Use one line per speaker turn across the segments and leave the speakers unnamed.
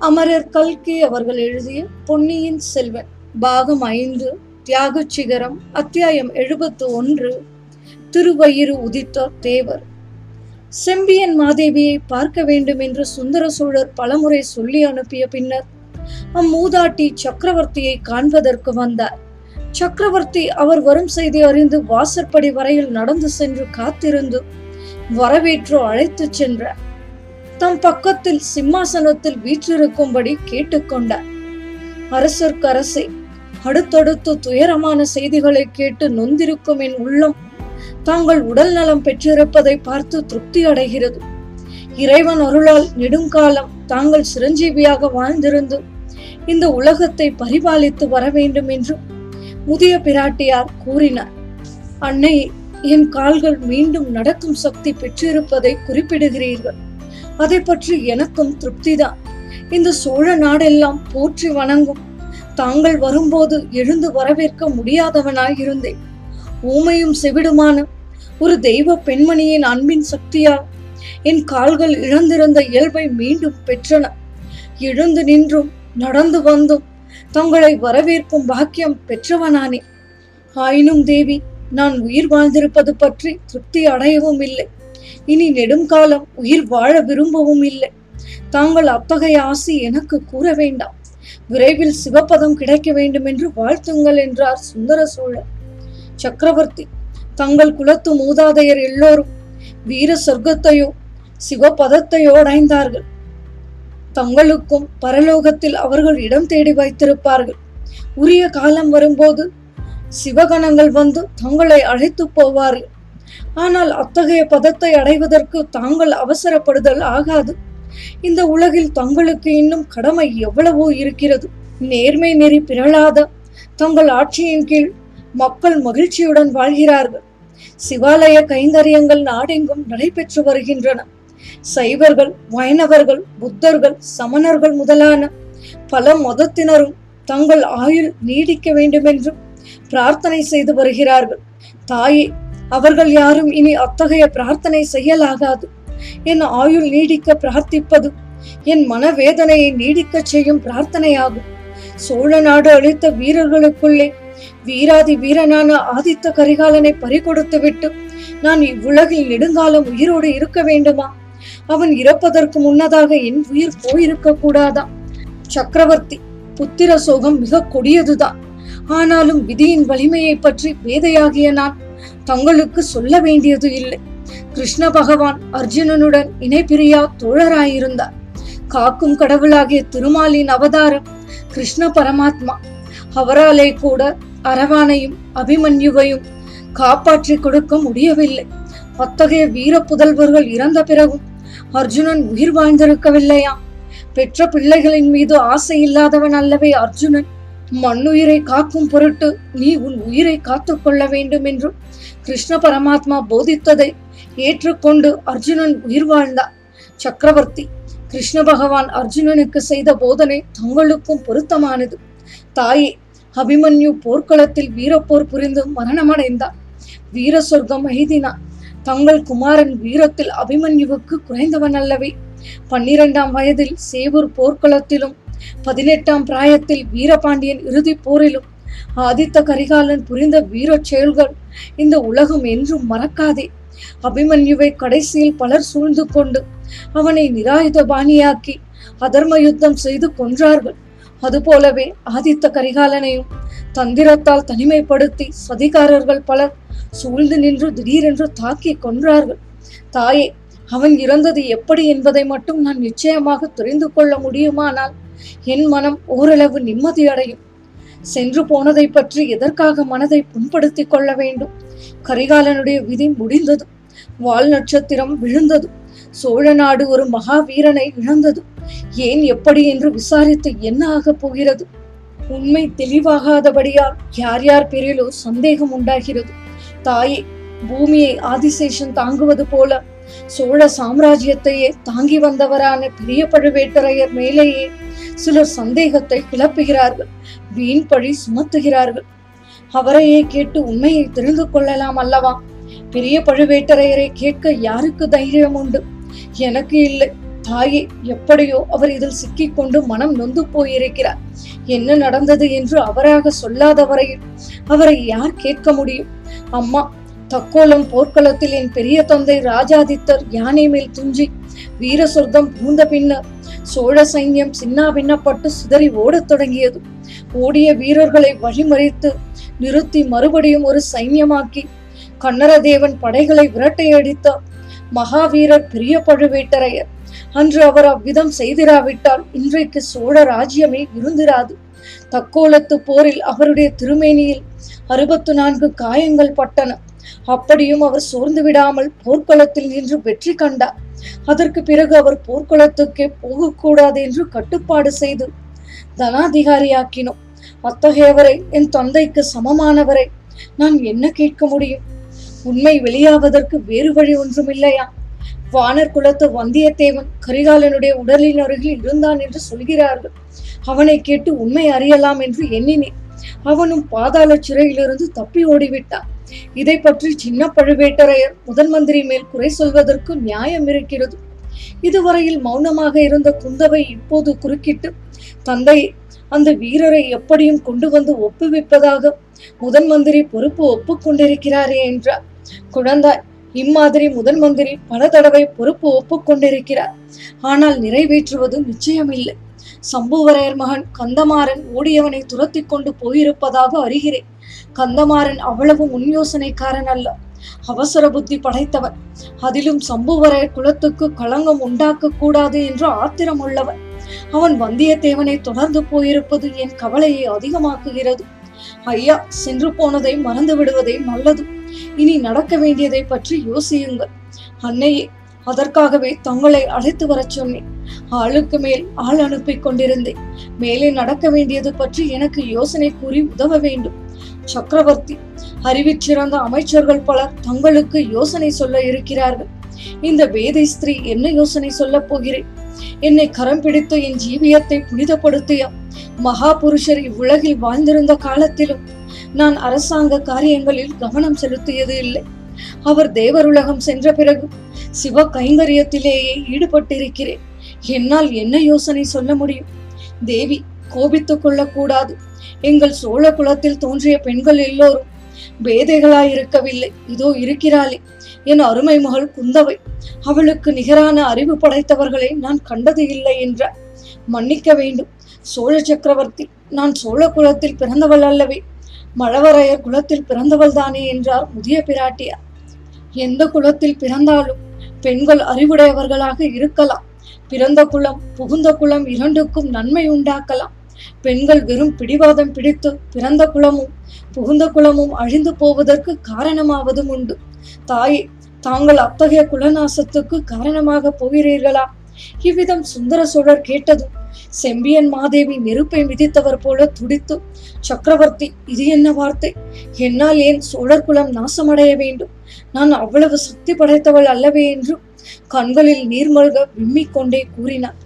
அமரர் கல்கி அவர்கள் எழுதிய பொன்னியின் செல்வன் பாகம் ஐந்து தியாக சிகரம் அத்தியாயம் எழுபத்து ஒன்று திருவயிறு உதித்த தேவர். செம்பியன் மாதேவியை பார்க்க வேண்டும் என்று சுந்தர சோழர் பலமுறை சொல்லி அனுப்பிய பின்னர் அம்மூதாட்டி சக்கரவர்த்தியை காண்பதற்கு வந்தார். சக்கரவர்த்தி அவர் வரும் செய்தி அறிந்து வாசற்படி வரையில் நடந்து சென்று காத்திருந்து வரவேற்று அழைத்துச் சென்றார். தம் பக்கத்தில் சிம்மாசனத்தில் வீற்றிருக்கும்படி கேட்டுக்கொண்டார். அரசர்க்கரசை அடுத்தடுத்து துயரமான செய்திகளை கேட்டு நொந்திருக்கும் என் உள்ளம் தாங்கள் உடல் நலம் பெற்றிருப்பதை பார்த்து திருப்தி அடைகிறது. இறைவன் அருளால் நெடுங்காலம் தாங்கள் சிரஞ்சீவியாக வாழ்ந்திருந்து இந்த உலகத்தை பரிபாலித்து வர வேண்டும் என்று முதிய பிராட்டியார் கூறினார். அன்னை என் கால்கள் மீண்டும் நடக்கும் சக்தி பெற்றிருப்பதை குறிப்பிடுகிறீர்கள். அதை பற்றி எனக்கும் திருப்திதான். இந்த சோழ நாடெல்லாம் போற்றி வணங்கும். தாங்கள் வரும்போது எழுந்து வரவேற்க முடியாதவனாய் இருந்தேன். ஊமையும் செவிடுமான ஒரு தெய்வ பெண்மணியின் அன்பின் சக்தியால் என் கால்கள் இழந்திருந்த இயல்பை மீண்டும் பெற்றன. எழுந்து நின்றும் நடந்து வந்தும் தங்களை வரவேற்கும் பாக்கியம் பெற்றவனானே. ஆயினும் தேவி நான் உயிர் வாழ்ந்திருப்பது பற்றி திருப்தி அடையவும் இல்லை. இனி நெடுங்காலம் உயிர் வாழ விரும்பவும் இல்லை. தாங்கள் அத்தகைய ஆசி எனக்கு கூற வேண்டாம். விரைவில் சிவபதம் கிடைக்க வேண்டும் என்று வாழ்த்துங்கள் என்றார் சுந்தர சோழர். சக்கரவர்த்தி தங்கள் குலத்து மூதாதையர் எல்லோரும் வீர சொர்க்கத்தையோ சிவபதத்தையோ அடைந்தார்கள். தங்களுக்கும் பரலோகத்தில் அவர்கள் இடம் தேடி வைத்திருப்பார்கள். உரிய காலம் வரும்போது சிவகணங்கள் வந்து தங்களை அழைத்து போவார்கள். ஆனால் அத்தகைய பதத்தை அடைவதற்கு தாங்கள் அவசரப்படுதல் ஆகாது. இந்த உலகில் தங்களுக்கு இன்னும் கடமை எவ்வளவோ இருக்கிறது. நேர்மை நெறி பிறழாத தங்கள் ஆட்சியின் கீழ் மக்கள் மகிழ்ச்சியுடன் வாழ்கிறார்கள். சிவாலய கைங்கரியங்கள் நாடெங்கும் நடைபெற்று வருகின்றன. சைவர்கள் வைணவர்கள் புத்தர்கள் சமணர்கள் முதலான பல மதத்தினரும் தங்கள் ஆயுள் நீடிக்க வேண்டும் பிரார்த்தனை செய்து வருகிறார்கள். தாயே அவர்கள் யாரும் இனி அத்தகைய பிரார்த்தனை செய்யலாகாது. என் ஆயுள் நீடிக்க பிரார்த்திப்பது என் மனவேதனையை நீடிக்கச் செய்யும் பிரார்த்தனையாகும். சோழ நாடு அளித்த வீரர்களுக்குள்ளே வீராதி வீரனான ஆதித்த கரிகாலனை பறிகொடுத்து விட்டு நான் இவ்வுலகில் நெடுங்காலம் உயிரோடு இருக்க வேண்டுமா? அவன் இறப்பதற்கு முன்னதாக என் உயிர் போயிருக்க கூடாதா? சக்கரவர்த்தி புத்திர சோகம் மிக கொடியதுதான். ஆனாலும் விதியின் வலிமையை பற்றி வேதையாகிய நான் தங்களுக்கு சொல்ல வேண்டியது இல்லை. கிருஷ்ண பகவான் அர்ஜுனனுடன் இணைப்பிரியா தோழராயிருந்தார். காக்கும் கடவுளாகிய திருமாலின் அவதாரம் கிருஷ்ண பரமாத்மா. அவராலே கூட அரவானையும் அபிமன்யுவையும் காப்பாற்றி கொடுக்க முடியவில்லை. அத்தகைய வீர புதல்வர்கள் இறந்த பிறகும் அர்ஜுனன் உயிர் வாழ்ந்திருக்கவில்லையா பெற்ற பிள்ளைகளின் மீது ஆசை இல்லாதவன் அல்லவே அர்ஜுனன். மண்ணுயிரை காக்கும் பொருட்டு நீ உன் உயிரை காத்துக்கொள்ள வேண்டும் என்று கிருஷ்ண பரமாத்மா போதித்ததை ஏற்றுக்கொண்டு அர்ஜுனன் உயிர் வாழ்ந்தார். சக்கரவர்த்தி கிருஷ்ண பகவான் அர்ஜுனனுக்கு செய்த போதனை தங்களுக்கும் பொருத்தமானது. தாயே அபிமன்யு போர்க்களத்தில் வீரப்போர் புரிந்து மரணமடைந்தார். வீர சொர்க்கம் எய்தினார் தங்கள் குமாரன் வீரத்தில் அபிமன்யுவுக்கு குறைந்தவன் அல்லவே. பன்னிரெண்டாம் வயதில் சேவூர் போர்க்களத்திலும் பதினெட்டாம் பிராயத்தில் வீரபாண்டியன் இறுதி போரிலும் ஆதித்த கரிகாலன் புரிந்த வீரச் செயல்கள் இந்த உலகம் என்றும் மறக்காதே. அபிமன்யுவை கடைசியில் பலர் சூழ்ந்து கொண்டு அவனை நிராயுத பாணியாக்கி அதர்ம யுத்தம் செய்து கொன்றார்கள். அதுபோலவே ஆதித்த கரிகாலனையும் தந்திரத்தால் தனிமைப்படுத்தி சதிகாரர்கள் பலர் சூழ்ந்து நின்று திடீரென்று தாக்கி கொன்றார்கள். தாயே அவன் இறந்தது எப்படி என்பதை மட்டும் நான் நிச்சயமாக தெரிந்து கொள்ள முடியுமானால் என் மனம் ஓரளவு நிம்மதியடையும் சென்று போனதை பற்றி எதற்காக மனதை புண்படுத்திக் கொள்ள வேண்டும்? கரிகாலனுடைய விதி முடிந்தது. வால் நட்சத்திரம் விழுந்தது. சோழ நாடு ஒரு மகாவீரனை இழந்தது. ஏன் எப்படி என்று விசாரித்து என்ன ஆகப் போகிறது? உண்மை தெளிவாகாதபடியால் யார் யார் பேரிலோ சந்தேகம் உண்டாகிறது. தாயே பூமியை ஆதிசேஷன் தாங்குவது போல சோழ சாம்ராஜ்யத்தையே தாங்கி வந்தவரான பெரிய பழுவேட்டரையர் மேலேயே சிலர் சந்தேகத்தை கிளப்புகிறார்கள் வீண் பழி சுமத்துகிறார்கள். அவரையே கேட்டு உண்மையை தெரிந்து கொள்ளலாம் அல்லவா? பெரிய பழுவேட்டரையரை கேட்க யாருக்கு தைரியம் உண்டு? எனக்கு இல்லை. தாயே எப்படியோ அவர் இதில் சிக்கிக்கொண்டு மனம் நொந்து போயிருக்கிறார். என்ன நடந்தது என்று அவராக சொல்லாத வரையில் அவரை யார் கேட்க முடியும்? அம்மா தக்கோலம் போர்க்களத்தில் என் பெரிய தந்தை ராஜாதித்தர் யானை மேல் துஞ்சி வீர சொர்க்கம் பூந்த பின்னர் சோழ சைன்யம் சின்னா பின்னப்பட்டு சிதறி ஓடத் தொடங்கியது. ஓடிய வீரர்களை வழிமறித்து நிறுத்தி மறுபடியும் ஒரு சைன்யமாக்கி கண்ணரதேவன் படைகளை விரட்டையடித்தார் மகாவீரர் பெரிய பழுவேட்டரையர். அன்று அவர் அவ்விதம் செய்திராவிட்டால் இன்றைக்கு சோழ ராஜ்யமே இருந்திராது தக்கோலத்து போரில் அவருடைய திருமேனியில் அறுபத்து நான்கு காயங்கள் பட்டன. அப்படியும் அவர் சோர்ந்து விடாமல் போர்க்களத்தில் நின்று வெற்றி கண்டார். அதற்கு பிறகு அவர் போர்க்களத்துக்கே போகக்கூடாது என்று கட்டுப்பாடு செய்து தனாதிகாரியாக்கினோம். அத்தகையவரை என் தந்தைக்கு சமமானவரை நான் என்ன கேட்க முடியும்? உண்மை வெளியாவதற்கு வேறு வழி ஒன்றும் இல்லையா வானர் குலத்து வந்தியத்தேவன் கரிகாலனுடைய உடலின் அருகில் இருந்தான் என்று சொல்கிறார்கள். அவனை கேட்டு உண்மை அறியலாம் என்று எண்ணினேன். அவனும் பாதாள சிறையிலிருந்து தப்பி ஓடிவிட்டான். இதை பற்றி சின்ன பழுவேட்டரையர் முதன் மந்திரி மேல் குறை சொல்வதற்கு நியாயம் இருக்கிறது. இதுவரையில் மௌனமாக இருந்த குந்தவை இப்போது குறுக்கிட்டு தந்தை அந்த வீரரை எப்படியும் கொண்டு வந்து ஒப்புவிப்பதாக முதன் மந்திரி பொறுப்பு ஒப்புக்கொண்டிருக்கிறாரே என்றார். குழந்தாய் இம்மாதிரி முதன் மந்திரி பல தடவை பொறுப்பு ஒப்புக்கொண்டிருக்கிறார் ஆனால் நிறைவேற்றுவது நிச்சயமில்லை. சம்புவரையர் மகன் கந்தமாறன் ஓடியவனை துரத்தி கொண்டு போயிருப்பதாக அறிகிறேன். கந்தமாறன் அவ்வளவு முன்யோசனைக்காரன் அல்ல. அவசர புத்தி படைத்தவன். அதிலும் சம்புவரை குலத்துக்கு களங்கம் உண்டாக்க கூடாது என்று ஆத்திரம் உள்ளவன் அவன் வந்தியத்தேவனை தொடர்ந்து போயிருப்பது என் கவலையை அதிகமாக்குகிறது. ஐயா சென்று போனதை மறந்து விடுவதே நல்லது. இனி நடக்க வேண்டியதை பற்றி யோசியுங்கள். அன்னையே அதற்காகவே தங்களை அழைத்து வரச் சொன்னேன். ஆளுக்கு மேல் ஆள் அனுப்பி கொண்டிருந்தேன். மேலே நடக்க வேண்டியது பற்றி எனக்கு யோசனை கூறி உதவ வேண்டும். சக்கரவர்த்தி அறிவிற் சிறந்த அமைச்சர்கள் பலர் தங்களுக்கு யோசனை சொல்ல இருக்கிறார்கள். இந்த வேதை ஸ்திரீ என்ன யோசனை சொல்ல போகிறேன்? என்னை கரம் பிடித்து என் ஜீவியத்தை புனிதப்படுத்திய மகா புருஷர் இவ்வுலகில் வாழ்ந்திருந்த காலத்திலும் நான் அரசாங்க காரியங்களில் கவனம் செலுத்தியது இல்லை. அவர் தேவருலகம் சென்ற பிறகு சிவ கைங்கரியத்திலேயே ஈடுபட்டிருக்கிறேன். என்னால் என்ன யோசனை சொல்ல முடியும்? தேவி கோபித்துக் கொள்ளக்கூடாது எங்கள் சோழ குலத்தில் தோன்றிய பெண்கள் எல்லோரும் பேதைகளாயிருக்கவில்லை. இதோ இருக்கிறாளே என் அருமை மகள் குந்தவை. அவளுக்கு நிகரான அறிவு படைத்தவர்களை நான் கண்டது இல்லை என்றார் மன்னிக்க வேண்டும். சோழ சக்கரவர்த்தி நான் சோழ குலத்தில் பிறந்தவள் அல்லவே. மழவரையர் குலத்தில் பிறந்தவள் தானே என்றார் முதிய பிராட்டியார். எந்த குலத்தில் பிறந்தாலும் பெண்கள் அறிவுடையவர்களாக இருக்கலாம். பிறந்த குலம் புகுந்த குலம் இரண்டுக்கும் நன்மை உண்டாக்கலாம். பெண்கள் வெறும் பிடிவாதம் பிடித்து பிறந்த குலமும் புகுந்த குலமும் அழிந்து போவதற்கு காரணமாவதும் உண்டு. தாயே தாங்கள் அத்தகைய குலநாசத்துக்கு காரணமாக போகிறீர்களா? இவ்விதம் சுந்தர சோழர் கேட்டதும் செம்பியன் மாதேவி நெருப்பை மிதித்தவர் போல துடித்து சக்கரவர்த்தி இது என்ன வார்த்தை? என்னால் ஏன் சோழர் குலம் நாசமடைய வேண்டும்? நான் அவ்வளவு சக்தி படைத்தவள் அல்லவே என்று கண்களில் நீர்மல்க விம்மிக் கொண்டே கூறினார்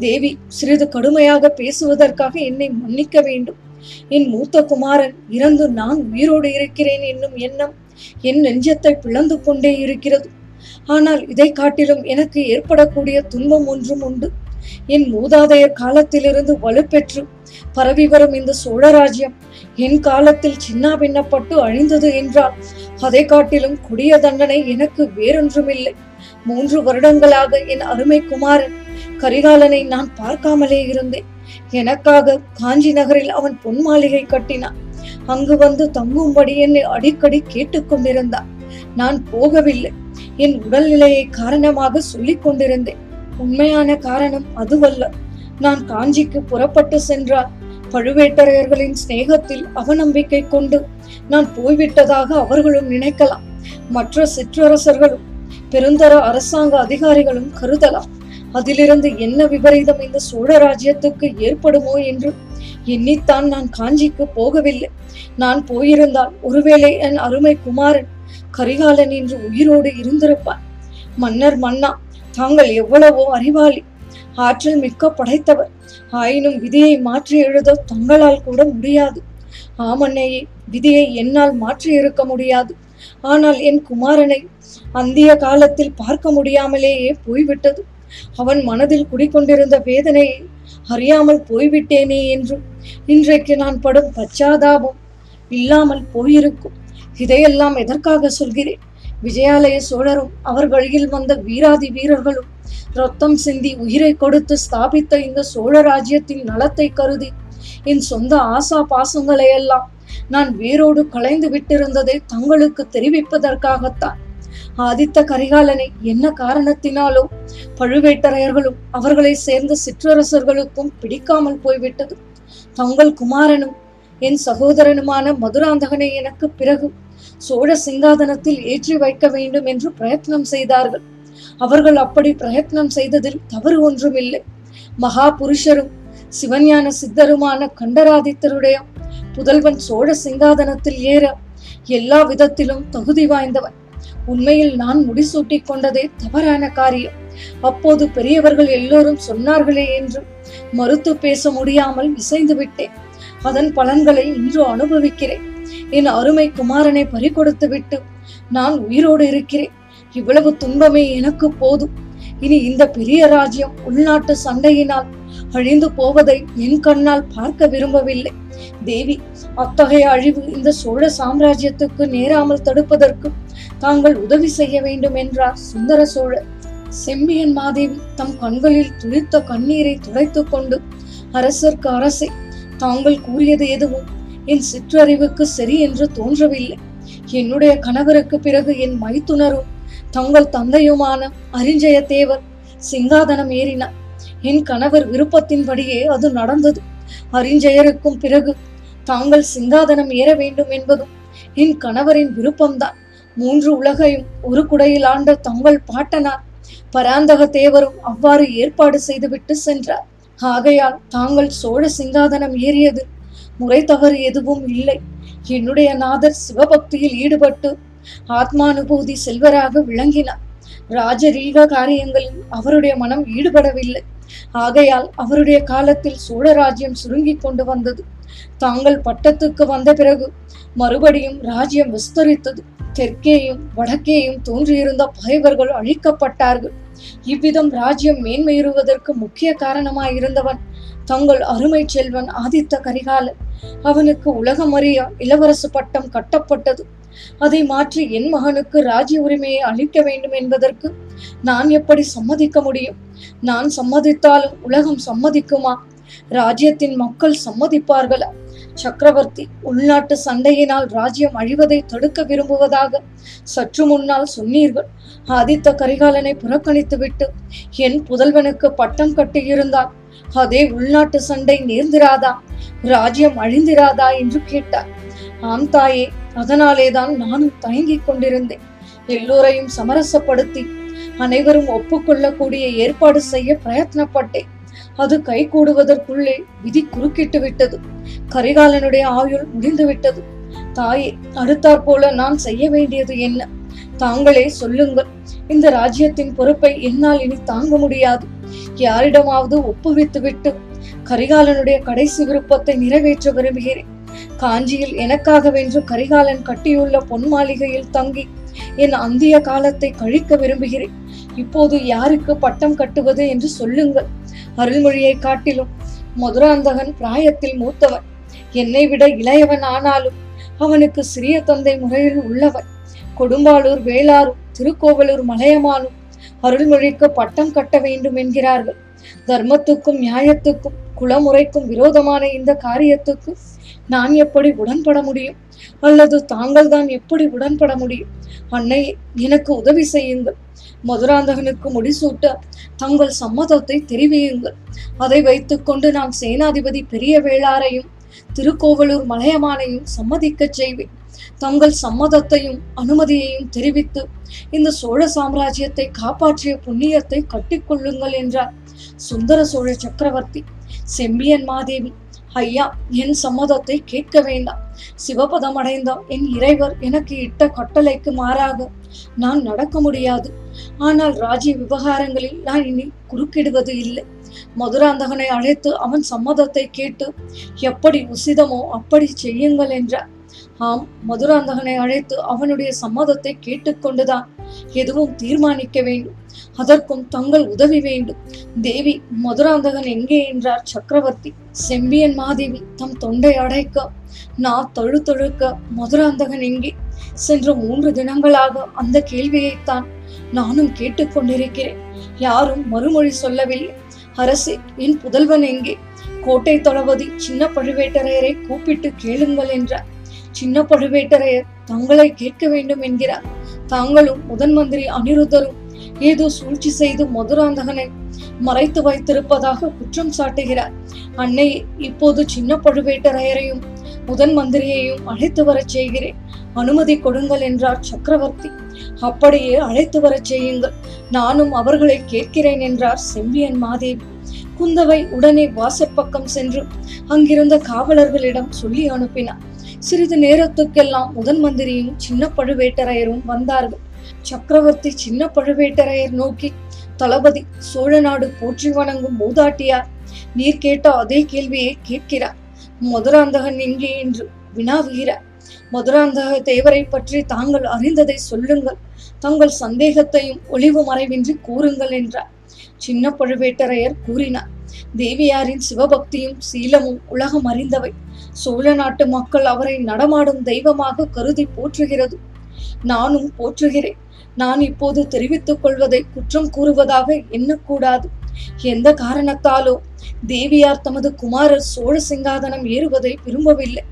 தேவி சிறிது கடுமையாக பேசுவதற்காக என்னை மன்னிக்க வேண்டும். என் மூத்த குமாரன் இறந்து நான் உயிரோடு இருக்கிறேன் என்னும் எண்ணம் என் நெஞ்சத்தை பிளந்து கொண்டே இருக்கிறது. ஆனால் இதை காட்டிலும் எனக்கு ஏற்படக்கூடிய துன்பம் ஒன்றும் உண்டு. என் மூதாதையர் காலத்திலிருந்து வலுப்பெற்று பரவி வரும் இந்த சோழராஜ்யம் என் காலத்தில் சின்ன பின்னப்பட்டு அழிந்தது என்றால் அதை காட்டிலும் கொடிய தண்டனை எனக்கு வேறொன்றுமில்லை. மூன்று வருடங்களாக என் அருமை குமாரன் கரிகாலனை நான் பார்க்காமலே இருந்தேன். எனக்காக காஞ்சி நகரில் அவன் பொன் மாளிகை கட்டினான். அங்கு வந்து தங்கும்படி என்னை அடிக்கடி கேட்டுக்கொண்டிருந்தான் நான் போகவில்லை. என் உடல்நிலையை காரணமாக சொல்லிக் கொண்டிருந்தேன். உண்மையான காரணம் அதுவல்ல. நான் காஞ்சிக்கு புறப்பட்டு சென்றால் பழுவேட்டரையர்களின் சிநேகத்தில் அவநம்பிக்கை கொண்டு நான் போய்விட்டதாக அவர்களும் நினைக்கலாம். மற்ற சிற்றரசர்களும் பெருந்தர அரசாங்க அதிகாரிகளும் கருதலாம். அதிலிருந்து என்ன விபரீதம் இந்த சோழ ராஜ்யத்துக்கு ஏற்படுமோ என்று எண்ணித்தான் நான் காஞ்சிக்கு போகவில்லை. நான் போயிருந்தால் ஒருவேளை என் அருமை குமாரன் கரிகாலன் என்று உயிரோடு இருந்திருப்பான் மன்னர் மன்னா தாங்கள் எவ்வளவோ அறிவாளி ஆற்றல் மிக்க படைத்தவர். ஆயினும் விதியை மாற்றி எழுத தங்களால் கூட முடியாது. ஆமன்னையே விதியை என்னால் மாற்றி இருக்க முடியாது. ஆனால் என் குமாரனை அந்திய காலத்தில் பார்க்க முடியாமலேயே போய்விட்டது. அவன் மனதில் குடிக்கொண்டிருந்த வேதனை அறியாமல் போய்விட்டேனே என்று. இன்றைக்கு நான் படும் பச்சாதாபம் இல்லாமல் போயிருக்கும். இதையெல்லாம் எதற்காக சொல்கிறேன்? விஜயாலய சோழரும் அவர் வழியில் வந்த வீராதி வீரர்களும் ரத்தம் சிந்தி உயிரை கொடுத்து ஸ்தாபித்த இந்த சோழ ராஜ்யத்தின் நலத்தை கருதி என் சொந்த ஆசா பாசங்களையெல்லாம் நான் வேரோடு களைந்து விட்டிருந்ததை தங்களுக்கு தெரிவிப்பதற்காகத்தான். ஆதித்த கரிகாலனை என்ன காரணத்தினாலோ பழுவேட்டரையர்களும் அவர்களை சேர்ந்த சிற்றரசர்களுக்கும் பிடிக்காமல் போய்விட்டது. தங்கள் குமாரனும் என் சகோதரனுமான மதுராந்தகனை எனக்கு பிறகு சோழ சிங்காதனத்தில் ஏற்றி வைக்க வேண்டும் என்று பிரயத்னம் செய்தார்கள். அவர்கள் அப்படி பிரயத்னம் செய்ததில் தவறு ஒன்றுமில்லை. மகா புருஷரும் சிவஞான சித்தருமான கண்டராதித்தருடைய புதல்வன் சோழ சிங்காதனத்தில் ஏற எல்லா விதத்திலும் தகுதி வாய்ந்தவன். உண்மையில் நான் முடிசூட்டி கொண்டதே தவறான காரியம். அப்போது பெரியவர்கள் எல்லோரும் சொன்னார்களே என்று மறுத்து பேச முடியாமல் இசைந்து விட்டேன். அதன் பலன்களை இன்று அனுபவிக்கிறேன். என் அருமை குமாரனை பறிகொடுத்து விட்டு நான் உயிரோடு இருக்கிறேன். இவ்வளவு துன்பமே எனக்கு போதும். இனி இந்த பெரிய ராஜ்யம் உள்நாட்டு சண்டையினால் அழிந்து போவதை என் கண்ணால் பார்க்க விரும்பவில்லை. தேவி அத்தகைய அழிவு இந்த சோழ சாம்ராஜ்யத்துக்கு நேராமல் தடுப்பதற்கு தாங்கள் உதவி செய்ய வேண்டும் என்றார் சுந்தர சோழர் செம்பியன் மாதேவி தம் கண்களில் துளித்த கண்ணீரை துடைத்துக் கொண்டு அரசர்க்கு அரசை தாங்கள் கூறியது எதுவும் என் சிற்றறிவுக்கு சரி என்று தோன்றவில்லை. என்னுடைய கணவருக்கு பிறகு என் மைத்துனரும் தங்கள் தந்தையுமான அரிஞ்சயத்தேவர் சிங்காதனம் ஏறினார். என் கணவர் விருப்பத்தின்படியே அது நடந்தது. அரிஞ்சயருக்கும் பிறகு தாங்கள் சிங்காதனம் ஏற வேண்டும் என்பதும் என் கணவரின் விருப்பம்தான். மூன்று உலகையும் ஒரு குடையில் ஆண்ட தங்கள் பாட்டனார் பராந்தக தேவரும் அவ்வாறு ஏற்பாடு செய்துவிட்டு சென்றார். ஆகையால் தாங்கள் சோழ சிங்காதனம் ஏறியது முறை தவறு எதுவும் இல்லை. என்னுடைய நாதர் சிவபக்தியில் ஈடுபட்டு ஆத்மானுபூதி செல்வராக விளங்கினார். ராஜரீக காரியங்களில் அவருடைய மனம் ஈடுபடவில்லை. ஆகையால் அவருடைய காலத்தில் சோழ ராஜ்யம் சுருங்கிக் கொண்டு வந்தது. தாங்கள் பட்டத்துக்கு வந்த பிறகு மறுபடியும் ராஜ்யம் விஸ்தரித்தது. தெற்கேயும் வடக்கேயும் தோன்றியிருந்த பகைவர்கள் அழிக்கப்பட்டார்கள். இவ்விதம் ராஜ்யம் மேன்மையுறுவதற்கு முக்கிய காரணமாயிருந்தவன் தங்கள் அருமை செல்வன் ஆதித்த கரிகாலன். அவனுக்கு உலகமறிய இளவரசு பட்டம் கட்டப்பட்டது. அதை மாற்றி என் மகனுக்கு ராஜ்ய உரிமையை அளிக்க வேண்டும் என்பதற்கு நான் எப்படி சம்மதிக்க முடியும்? நான் சம்மதித்தாலும் உலகம் சம்மதிக்குமா? ராஜ்யத்தின் மக்கள் சம்மதிப்பார்களா? சக்கரவர்த்தி உள்நாட்டு சண்டையினால் ராஜ்யம் அழிவதை தடுக்க விரும்புவதாக சற்று முன்னால் சொன்னீர்கள். ஆதித்த கரிகாலனை புறக்கணித்துவிட்டு என் புதல்வனுக்கு பட்டம் கட்டியிருந்தால் அதே உள்நாட்டு சண்டை நேர்ந்திராதா? ராஜ்யம் அழிந்திராதா என்று கேட்டார். ஆம் தாயே அதனாலேதான் நானும் தயங்கிக் கொண்டிருந்தேன். எல்லோரையும் சமரசப்படுத்தி அனைவரும் ஒப்புக்கொள்ளக்கூடிய ஏற்பாடு செய்ய பிரயத்னப்பட்டேன். அது கைகூடுவதற்குள்ளே விதி குறுக்கிட்டு விட்டது. கரிகாலனுடைய ஆயுள் முடிந்து விட்டது. தாயே அடுத்தாற் போல நான் செய்ய வேண்டியது என்ன? தாங்களே சொல்லுங்கள். இந்த ராஜ்யத்தின் பொறுப்பை என்னால் இனி தாங்க முடியாது. யாரிடமாவது ஒப்புவித்து விட்டு கரிகாலனுடைய கடைசி விருப்பத்தை நிறைவேற்ற விரும்புகிறேன். காஞ்சியில் எனக்காகவென்று கரிகாலன் கட்டியுள்ள பொன் மாளிகையில் தங்கி என் அந்திய காலத்தை கழிக்க விரும்புகிறேன். இப்போது யாருக்கு பட்டம் கட்டுவது என்று சொல்லுங்கள். அருள்மொழியை காட்டிலும் மதுராந்தகன் பிராயத்தில் மூத்தவன். என்னை விட இளையவன் ஆனாலும் அவனுக்கு சிறிய தந்தை முறையில் உள்ளவன். கொடும்பாளூர் வேளாரும் திருக்கோவலூர் மலையமானும் அருள்மொழிக்கு பட்டம் கட்ட வேண்டும் என்கிறார்கள். தர்மத்துக்கும் நியாயத்துக்கும் குலமுறைக்கும் விரோதமான இந்த காரியத்துக்கு நான் எப்படி உடன்பட முடியும்? அல்லது தாங்கள் தான் எப்படி உடன்பட முடியும்? அன்னை எனக்கு உதவி செய்யுங்கள். மதுராந்தகனுக்கு முடிசூட்ட தங்கள் சம்மதத்தை தெரிவியுங்கள். அதை வைத்துக்கொண்டு நான் சேனாதிபதி பெரிய வேளாரையும் திருக்கோவலூர் மலையமானையும் சம்மதிக்கச் செய்வேன். தங்கள் சம்மதத்தையும் அனுமதியையும் தெரிவித்து இந்த சோழ சாம்ராஜ்யத்தை காப்பாற்றிய புண்ணியத்தை கட்டிக்கொள்ளுங்கள் என்றார். சுந்தர சோழ சக்கரவர்த்தி செம்பியன் மாதேவி ஐயா என் சம்மதத்தை கேட்க வேண்டாம். சிவபதம் அடைந்தால் என் இறைவர் எனக்கு இட்ட கட்டளைக்கு மாறாக நான் நடக்க முடியாது. ஆனால் ராஜ்ய விவகாரங்களில் நான் இனி குறுக்கிடுவது இல்லை. மதுராந்தகனை அழைத்து அவன் சம்மதத்தை கேட்டு எப்படி உசிதமோ அப்படி செய்யுங்கள் என்றார். ஆம் மதுராந்தகனை அழைத்து அவனுடைய சம்மதத்தை கேட்டுக்கொண்டுதான் எதுவும் தீர்மானிக்க வேண்டும். அதற்கும் தங்கள் உதவி வேண்டும். தேவி மதுராந்தகன் எங்கே என்றார் சக்கரவர்த்தி. செம்பியன் மாதேவி தம் தொண்டை அடைக்க. நான் தழுத்தழுக்க மதுராந்தகன் எங்கே? சென்ற மூன்று தினங்களாக அந்த கேள்வியைத்தான் நானும் கேட்டுக்கொண்டிருக்கிறேன். யாரும் மறுமொழி சொல்லவில்லை. அரசே என் புதல்வன் எங்கே? கோட்டை தளபதி சின்ன பழுவேட்டரையரை கூப்பிட்டு கேளுங்கள் என்றார். சின்ன பழுவேட்டரையர் தங்களை கேட்க வேண்டும் என்கிறார். தாங்களும் முதன் மந்திரி அனிருத்தரும் ஏதோ சூழ்ச்சி செய்து மதுராந்தகனை மறைத்து வைத்திருப்பதாக குற்றம் சாட்டுகிறார். அன்னை இப்போது சின்ன பழுவேட்டரையரையும் முதன் மந்திரியையும் அழைத்து வரச் செய்கிறேன். அனுமதி கொடுங்கள் என்றார் சக்கரவர்த்தி. அப்படியே அழைத்து வரச் செய்யுங்கள். நானும் அவர்களை கேட்கிறேன் என்றார் செம்பியன் மாதேவி. குந்தவை உடனே வாசற்பக்கம் சென்று அங்கிருந்த காவலர்களிடம் சொல்லி அனுப்பினார். சிறிது நேரத்துக்கெல்லாம் முதன் மந்திரியும் சின்ன பழுவேட்டரையரும் வந்தார்கள். சக்கரவர்த்தி சின்ன பழுவேட்டரையர் நோக்கி தளபதி சோழ நாடு போற்றி வணங்கும் மூதாட்டியார் நீர் கேட்ட அதே கேள்வியை கேட்கிறார். மதுராந்தகன் எங்கே என்று வினாவுகிறார். மதுராந்தக தேவரை பற்றி தாங்கள் அறிந்ததை சொல்லுங்கள். தங்கள் சந்தேகத்தையும் ஒளிவு மறைவின்றி கூறுங்கள் என்றார். சின்ன பழுவேட்டரையர் கூறினார் தேவியாரின் சிவபக்தியும் சீலமும் உலகம் அறிந்தவை. சோழ நாட்டு மக்கள் அவரை நடமாடும் தெய்வமாக கருதி போற்றுகிறது. நானும் போற்றுகிறேன். நான் இப்போது தெரிவித்துக் கொள்வதை குற்றம் கூறுவதாக எண்ணக்கூடாது. எந்த காரணத்தாலோ தேவியார் தமது குமாரர் சோழ சிங்காதனம் ஏறுவதை விரும்பவில்லை.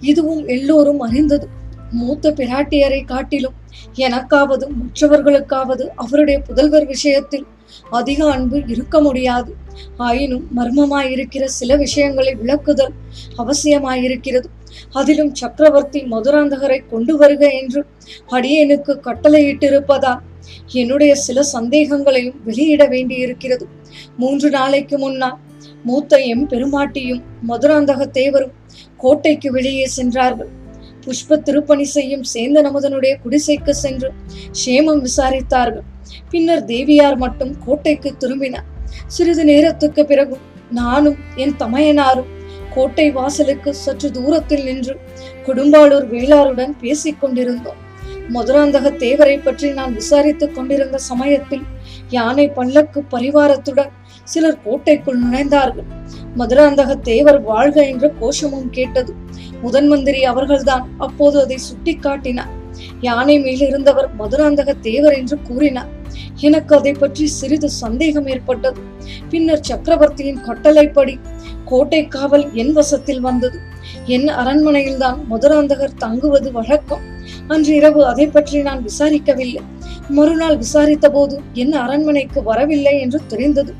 இதுவும் எல்லோரும் அறிந்தது. மூத்த பிராட்டியரை காட்டிலும் எனக்காவது மற்றவர்களுக்காவது அவருடைய புதல்வர் விஷயத்தில் அதிக அன்பு இருக்க முடியாது. ஆயினும் மர்மமாயிருக்கிற சில விஷயங்களை விளக்குதல் அவசியமாயிருக்கிறது. அதிலும் சக்கரவர்த்தி மதுராந்தகரை கொண்டு வருக என்று அடியேனுக்கு கட்டளையிட்டிருப்பதால் என்னுடைய சில சந்தேகங்களையும் வெளியிட வேண்டியிருக்கிறது. மூன்று நாளைக்கு முன்னால் மூத்த எம் பெருமாட்டியும் மதுராந்தக தேவரும் கோட்டைக்கு வெளியே சென்றார்கள். புஷ்ப திருப்பணி செய்யும் சேந்த அமுதனுடைய குடிசைக்கு சென்று சேமம் விசாரித்தார்கள். பின்னர் தேவியார் மட்டும் கோட்டைக்கு திரும்பினார். சிறிது நேரத்துக்கு பிறகு நானும் என் தமையனாரும் கோட்டை வாசலுக்கு சற்று தூரத்தில் நின்று கொடும்பாளூர் வேளாருடன் பேசிக் கொண்டிருந்தோம். மதுராந்தக தேவரை பற்றி நான் விசாரித்துக் கொண்டிருந்த சமயத்தில் யானை பல்லக்கு பரிவாரத்துடன் சிலர் கோட்டைக்குள் நுழைந்தார்கள். மதுராந்தக தேவர் வாழ்க என்ற கோஷமும் கேட்டது. முதன் மந்திரி அவர்கள்தான் அப்போது அதை சுட்டி காட்டினார் யானை மேலிருந்தவர் மதுராந்தக தேவர் என்று கூறினார். எனக்கு அதை பற்றி சிறிது சந்தேகம் ஏற்பட்டது. பின்னர் சக்கரவர்த்தியின் கட்டளைப்படி கோட்டை காவல் என் வசத்தில் வந்தது. என் அரண்மனையில்தான் மதுராந்தகர் தங்குவது வழக்கம். அன்று இரவு அதை பற்றி நான் விசாரிக்கவில்லை. மறுநாள் விசாரித்த போது என் அரண்மனைக்கு வரவில்லை என்று தெரிந்தது.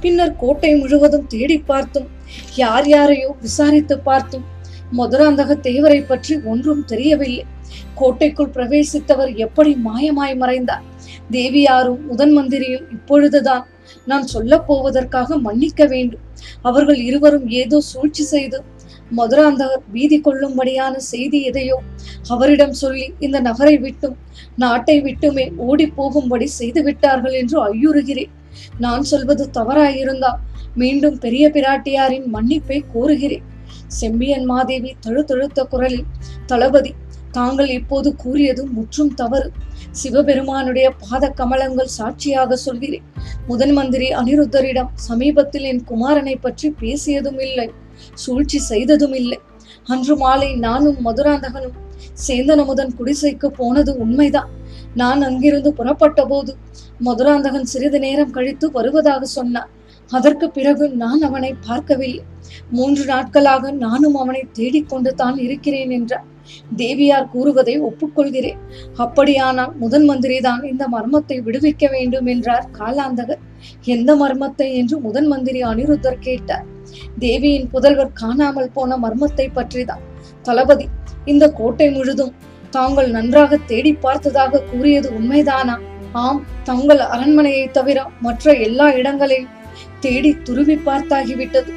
பின்னர் கோட்டை முழுவதும் தேடி பார்த்தும் யார் யாரையோ விசாரித்து பார்த்தும் மதுராந்தக தேவரை பற்றி ஒன்றும் தெரியவில்லை. கோட்டைக்குள் பிரவேசித்தவர் எப்படி மாயமாய் மறைந்தார்? தேவியாரும் முதன் மந்திரியும் இப்பொழுதுதான். நான் சொல்லப் போவதற்காக மன்னிக்க வேண்டும். அவர்கள் இருவரும் ஏதோ சூழ்ச்சி செய்து மதுராந்தகர் பீதி கொள்ளும்படியான செய்தி எதையோ அவரிடம் சொல்லி இந்த நகரை விட்டும் நாட்டை விட்டுமே ஓடி போகும்படி செய்து விட்டார்கள் என்று ஐயுறுகிறேன். நான் சொல்வது தவறாயிருந்தால் மீண்டும் பெரிய பிராட்டியாரின் மன்னிப்பை கோருகிறேன். செம்பியன் மாதேவி தழுதழுத்த குரலில் தளபதி தாங்கள் இப்போது கூறியது முற்றும் தவறு. சிவபெருமானுடைய பாத கமலங்கள் சாட்சியாக சொல்கிறேன். முதன் மந்திரி அனிருத்தரிடம் சமீபத்தில் என் குமாரனை பற்றி பேசியதும் இல்லை சூழ்ச்சி செய்ததும் இல்லை. அன்று மாலை நானும் மதுராந்தகனும் சேந்தனமுதன் குடிசைக்கு போனது உண்மைதான். நான் அங்கிருந்து புறப்பட்ட போது மதுராந்தகன் சிறிது நேரம் கழித்து வருவதாக சொன்னார். அதற்கு பிறகு நான் அவனை பார்க்கவில்லை. மூன்று நாட்களாக நானும் அவனை தேடிக்கொண்டு தான் இருக்கிறேன் என்றார் தேவியார் கூறுவதை ஒப்புக்கொள்கிறேன். அப்படியானால் முதன் மந்திரி தான் இந்த மர்மத்தை விடுவிக்க வேண்டும் என்றார் காலாந்தகர். எந்த மர்மத்தை என்று முதன் மந்திரி அனிருத்தர் கேட்டார். தேவியின் புதல்வர் காணாமல் போன மர்மத்தை பற்றிதான். தளபதி இந்த கோட்டை முழுதும் தாங்கள் நன்றாக தேடி பார்த்ததாக கூறியது உண்மைதானா? ஆம் தங்கள் அரண்மனையை தவிர மற்ற எல்லா இடங்களையும் தேடி துருவி பார்த்தாகிவிட்டது.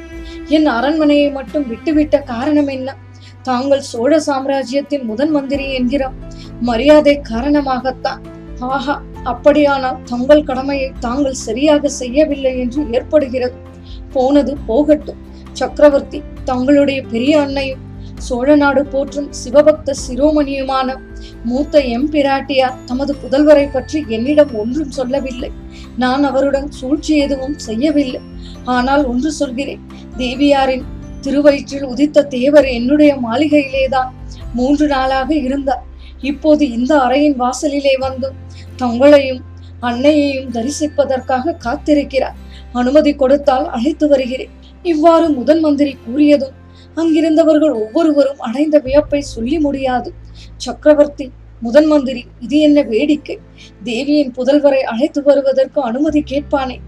என் அரண்மனையை மட்டும் விட்டுவிட்ட காரணம் என்ன? தாங்கள் சோழ சாம்ராஜ்யத்தின் முதன் மந்திரி என்கிறார் மரியாதை காரணமாகத்தான். ஆஹா அப்படியானால் தங்கள் கடமையை தாங்கள் சரியாக செய்யவில்லை என்று ஏற்படுகிறது. போனது போகட்டும். சக்கரவர்த்தி தங்களுடைய பெரிய அன்னையும் சோழ நாடு போற்றும் சிவபக்த சிரோமணியுமான மூத்த எம்பிராட்டியார் தமது புதல்வரை பற்றி என்னிடம் ஒன்றும் சொல்லவில்லை. நான் அவருடன் சூழ்ச்சி எதுவும் செய்யவில்லை. ஆனால் ஒன்று சொல்கிறேன். தேவியாரின் திருவயிற்றில் உதித்த தேவர் என்னுடைய மாளிகையிலேதான் மூன்று நாளாக இருந்தார். இப்போது இந்த அறையின் வாசலிலே வந்து தங்களையும் அன்னையையும் தரிசிப்பதற்காக காத்திருக்கிறார். அனுமதி கொடுத்தால் அழைத்து வருகிறேன். இவ்வாறு முதன் மந்திரி கூறியதும் அங்கிருந்தவர்கள் ஒவ்வொருவரும் அடைந்த வியப்பை சொல்லி முடியாது. சக்கரவர்த்தி முதன் மந்திரி இது என்ன வேடிக்கை? தேவியின் புதல்வரை அழைத்து வருவதற்கு அனுமதி கேட்பானே?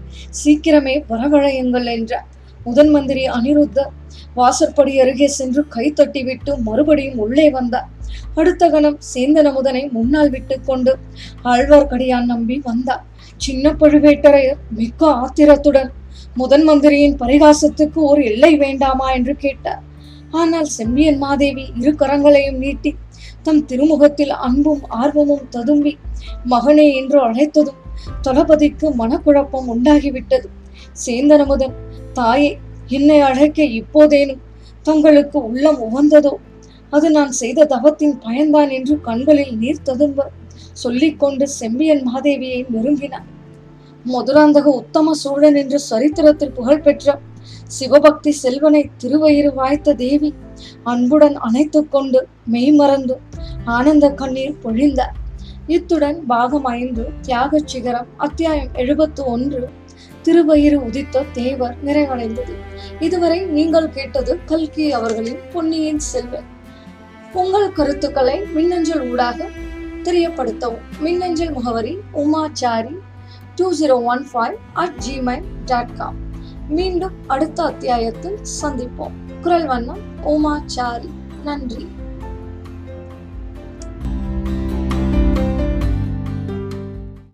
சீக்கிரமே வரவழையுங்கள் என்றார். முதன் மந்திரி அனிருத்தர் வாசற்படி அருகே சென்று கை தட்டிவிட்டு மறுபடியும் உள்ளே வந்தார். அடுத்த கணம் சேந்தன் அமுதனை முன்னால் விட்டு கொண்டு ஆழ்வார்க்கடியான் நம்பி வந்தார். சின்ன பழுவேட்டரையர் மிக்க ஆத்திரத்துடன் முதன் மந்திரியின் பரிகாசத்துக்கு ஒரு எல்லை வேண்டாமா என்று கேட்டார். ஆனால் செம்பியன் மாதேவி இரு கரங்களையும் நீட்டி தம் திருமுகத்தில் அன்பும் ஆர்வமும் ததும்பி மகனே என்று அழைத்ததும் தளபதிக்கு மனக்குழப்பம் உண்டாகிவிட்டது. சேந்தனமுதன் தாயே என்னை அழைக்க இப்போதேனும் தங்களுக்கு உள்ளம் உகந்ததோ? அது நான் செய்த தவத்தின் பயன்தான் என்று கண்களில் நீர் ததும்ப சொல்லிக்கொண்டு செம்பியன் மாதேவியை நெருங்கினார் மதுராந்தக உத்தம சோழன் என்று சரித்திரத்தில் புகழ்பெற்ற சிவபக்தி செல்வனை திருவயிறு வாய்த்த தேவி அன்புடன் அணைத்து கொண்டு மெய்மறந்து ஆனந்த கண்ணீர் பொழிந்தார் இத்துடன் பாகம் ஐந்து தியாக சிகரம் அத்தியாயம் எழுபத்து ஒன்று திருவயிறு உதித்த தேவர் நிறைவடைந்தது. இதுவரை நீங்கள் கேட்டது கல்கி அவர்களின் பொன்னியின் செல்வன். உங்கள் கருத்துக்களை மின்னஞ்சல் ஊடாக தெரியப்படுத்தவும். மின்னஞ்சல் முகவரி Umachari two zero one five at Gmail dot com மீண்டும் அடுத்த அத்தியாயத்தில் சந்திப்போம். குரல் வண்ணம் உமாச்சாரி. நன்றி.